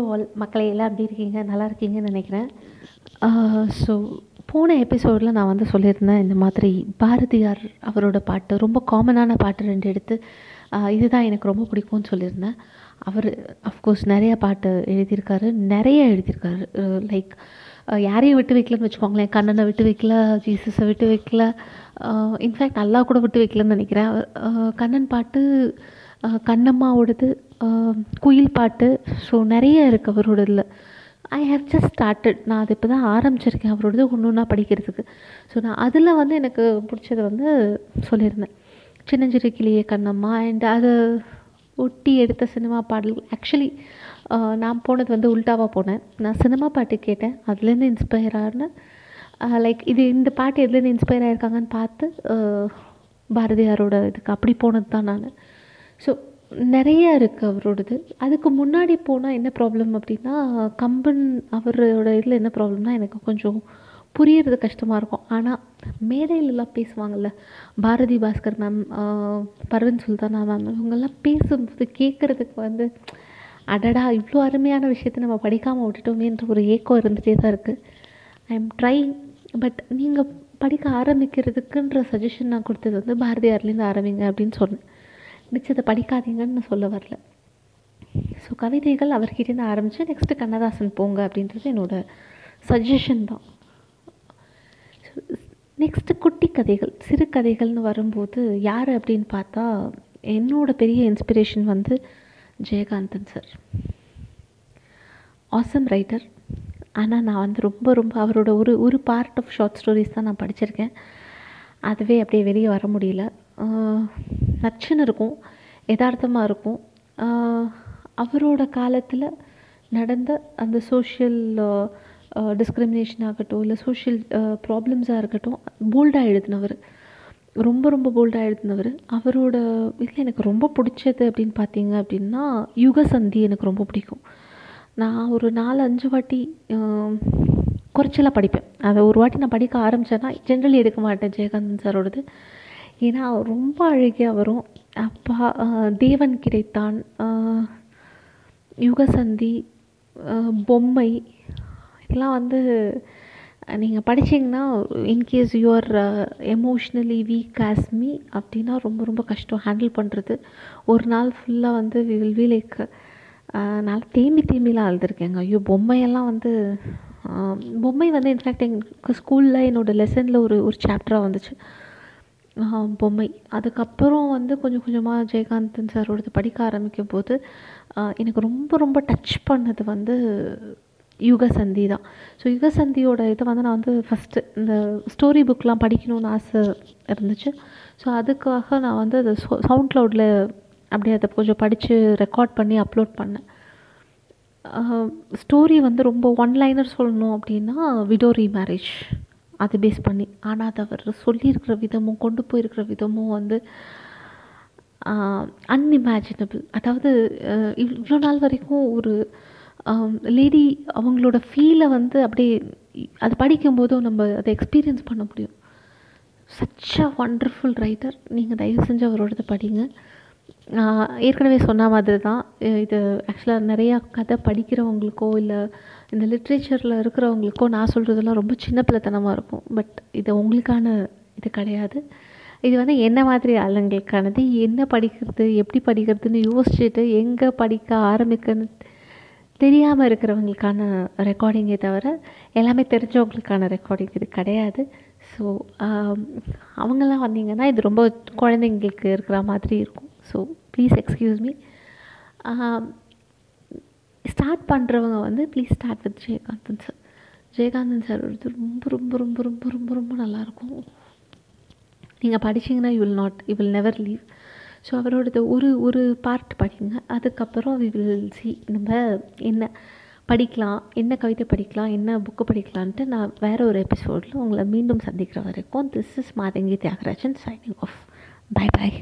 Hello all மக்களை எல்லாம் எப்படி இருக்கீங்க? நல்லா இருக்கீங்கன்னு நினைக்கிறேன். ஸோ போன எபிசோடில் நான் வந்து சொல்லியிருந்தேன் இந்த மாதிரி பாரதியார் அவரோட பாட்டு ரொம்ப காமனான பாட்டு ரெண்டு எடுத்து இதுதான் எனக்கு ரொம்ப பிடிக்கும்னு சொல்லியிருந்தேன். அவர் அஃப்கோர்ஸ் நிறைய பாட்டு எழுதியிருக்காரு நிறைய எழுதியிருக்காரு. லைக் யாரையும் விட்டு வைக்கலன்னு வச்சுக்கோங்களேன். கண்ணனை விட்டு வைக்கல ஜீசஸை விட்டு வைக்கல இன்ஃபேக்ட் நல்லா கூட விட்டு வைக்கலன்னு நினைக்கிறேன். கண்ணன் பாட்டு கண்ணம்மாவோடது குயில் பாட்டு. ஸோ நிறைய இருக்குது அவரோடதில். ஐ ஹேவ் ஜஸ்ட் ஸ்டார்டட் நான் அது இப்போ தான் ஆரம்பிச்சிருக்கேன் அவரோடது ஒன்று ஒன்றா படிக்கிறதுக்கு. ஸோ நான் அதில் வந்து எனக்கு பிடிச்சது வந்து சொல்லியிருந்தேன். சின்னஞ்சிறு கிளியே கண்ணம்மா அண்ட் அதை ஒட்டி எடுத்த சினிமா பாடல் ஆக்சுவலி நான் போனது வந்து உல்டாவாக போனேன். நான் சினிமா பாட்டு கேட்டேன். அதுலேருந்து இன்ஸ்பயர் ஆனேன் லைக் இது இந்த பாட்டு எதுலேருந்து இன்ஸ்பயர் ஆகிருக்காங்கன்னு பார்த்து பாரதியாரோட இதுக்கு அப்படி போனது தான் நான். ஸோ நிறைய இருக்குது அவரோடது. அதுக்கு முன்னாடி போனால் என்ன ப்ராப்ளம் அப்படின்னா கம்பன் அவரோட இதில் என்ன ப்ராப்ளம்னா எனக்கு கொஞ்சம் புரியறது கஷ்டமாக இருக்கும். ஆனால் மேடையிலலாம் பேசுவாங்கள்ல பாரதி பாஸ்கர் மேம் பர்வீன் சுல்தானா மேம் இவங்கெல்லாம் பேசும்போது கேட்குறதுக்கு வந்து அடடா இவ்வளோ அருமையான விஷயத்தை நம்ம படிக்காமல் விட்டுட்டோமேன்ற ஒரு ஏக்கம் இருந்துகிட்டே தான் இருக்குது ஐ எம் ட்ரைங் பட் நீங்கள் படிக்க ஆரம்பிக்கிறதுக்குன்ற சஜஷன் நான் கொடுத்தது வந்து பாரதியார்லேருந்து ஆரம்பிங்க அப்படின்னு சொன்னேன். மிச்சத்தை படிக்காதீங்கன்னு நான் சொல்ல வரல. ஸோ கவிதைகள் அவர்கிட்டேருந்து ஆரம்பித்து நெக்ஸ்ட்டு கண்ணதாசன் போங்க அப்படின்றது என்னோடய சஜஷன் தான். நெக்ஸ்ட்டு குட்டி கதைகள் சிறு கதைகள்னு வரும்போது யார் அப்படின்னு பார்த்தா என்னோட பெரிய இன்ஸ்பிரேஷன் வந்து ஜெயகாந்தன் சார் ஆசம் ரைட்டர் ஆனால் நான் வந்து ரொம்ப ரொம்ப அவரோட ஒரு ஒரு பார்ட் ஆஃப் ஷார்ட் ஸ்டோரிஸ் தான் நான் படிச்சிருக்கேன். அதுவே அப்படியே வெளியே வர முடியல. நச்சுன்னு இருக்கும் யதார்த்தமாக இருக்கும். அவரோட காலத்தில் நடந்த அந்த சோஷியல் டிஸ்கிரிமினேஷன் ஆகட்டும் இல்லை சோஷியல் ப்ராப்ளம்ஸாக இருக்கட்டும் போல்டாக எழுதினவர். ரொம்ப ரொம்ப போல்டாக எழுதினவர். அவரோட இதில் எனக்கு ரொம்ப பிடிச்சது அப்படின்னு பார்த்தீங்க அப்படின்னா யுக சந்தி எனக்கு ரொம்ப பிடிக்கும். நான் ஒரு நாலு அஞ்சு வாட்டி குறைச்சலாக படிப்பேன். அதை ஒரு வாட்டி நான் படிக்க ஆரம்பித்தேன்னா ஜென்ரலி எடுக்க மாட்டேன் ஜெயகாந்தன் சாரோடது. ஏன்னா ரொம்ப அழகியாக வரும். அப்பா தேவன் கிடைத்தான். யுகசந்தி பொம்மை இதெல்லாம் வந்து நீங்கள் படித்தீங்கன்னா in case you are emotionally weak as me அப்படின்னா ரொம்ப ரொம்ப கஷ்டம் ஹேண்டில் பண்ணுறது ஒரு நாள் ஃபுல்லாக வந்து வில் வி லைக் நான் தேம்பி தேம்பிலாம் அழுதுருக்கேங்க. ஐயோ பொம்மையெல்லாம் வந்து பொம்மை வந்து இன்ஃபேக்ட் எங்கள் ஸ்கூலில் என்னோடய லெசனில் ஒரு ஒரு சாப்டராக வந்துச்சு. பொம்மை. அதுக்கப்புறம் வந்து கொஞ்சம் கொஞ்சமாக ஜெயகாந்தன் சாரோடது படிக்க ஆரம்பிக்கும் போது எனக்கு ரொம்ப ரொம்ப டச் பண்ணது வந்து யுகசந்தி தான். ஸோ யுகசந்தியோட இதை வந்து நான் வந்து ஃபஸ்ட்டு இந்த ஸ்டோரி புக்லாம் படிக்கணும்னு ஆசை இருந்துச்சு. ஸோ அதுக்காக நான் வந்து அதை சவுண்ட் க்ளவுடில் அப்படியே அதை கொஞ்சம் படித்து ரெக்கார்ட் பண்ணி அப்லோட் பண்ணேன். ஸ்டோரி வந்து ரொம்ப ஒன் லைனர் சொல்லணும் அப்படின்னா விடோ ரீமேரேஜ் அதை பேஸ் பண்ணி ஆனால் அது அவர் சொல்லியிருக்கிற விதமும் கொண்டு போயிருக்கிற விதமும் வந்து அன்இமேஜினபிள் அதாவது இவ்வளோ நாள் வரைக்கும் ஒரு லேடி அவங்களோட ஃபீலை வந்து அப்படியே அது படிக்கும்போதும் நம்ம அதை எக்ஸ்பீரியன்ஸ் பண்ண முடியும். சச் அ ஒண்டர்ஃபுல் ரைட்டர் நீங்கள் தயவு செஞ்சு அவரோடது படிங்க. ஏற்கனவே சொன்ன மாதிரி தான் இது ஆக்சுவலாக நிறையா கதை படிக்கிறவங்களுக்கோ இல்லை இந்த லிட்ரேச்சரில் இருக்கிறவங்களுக்கோ நான் சொல்கிறதெல்லாம் ரொம்ப சின்ன பிள்ளைத்தனமாக இருக்கும். பட் இது உங்களுக்கான இது கிடையாது. இது வந்து என்ன மாதிரி ஆளுங்களுக்கானது என்ன படிக்கிறது எப்படி படிக்கிறதுன்னு யோசிச்சுட்டு எங்கே படிக்க ஆரம்பிக்கன்னு தெரியாமல் இருக்கிறவங்களுக்கான ரெக்கார்டிங்கே தவிர எல்லாமே தெரிஞ்சவங்களுக்கான ரெக்கார்டிங் இது கிடையாது. ஸோ அவங்கெல்லாம் வந்தீங்கன்னா இது ரொம்ப குழந்தைங்களுக்கு இருக்கிற மாதிரி இருக்கும். So please excuse me start பண்ணுறவங்க வந்து please start with Jayakanthan sir Jayakanthan sir வந்து ரொம்ப ரொம்ப ரொம்ப ரொம்ப ரொம்ப ரொம்ப நல்லாயிருக்கும் நீங்கள் படிச்சிங்கன்னா you will not you will never leave so அவரோடது ஒரு ஒரு பார்ட் படிங்க. அதுக்கப்புறம் வி வில் சி நம்ம என்ன படிக்கலாம் என்ன கவிதை படிக்கலாம் என்ன புக்கு படிக்கலான்ட்டு நான் வேறு ஒரு எபிசோடில் உங்களை மீண்டும் சந்திக்கிற வரைக்கும் this is Mathangi Thiyagarajan signing off bye bye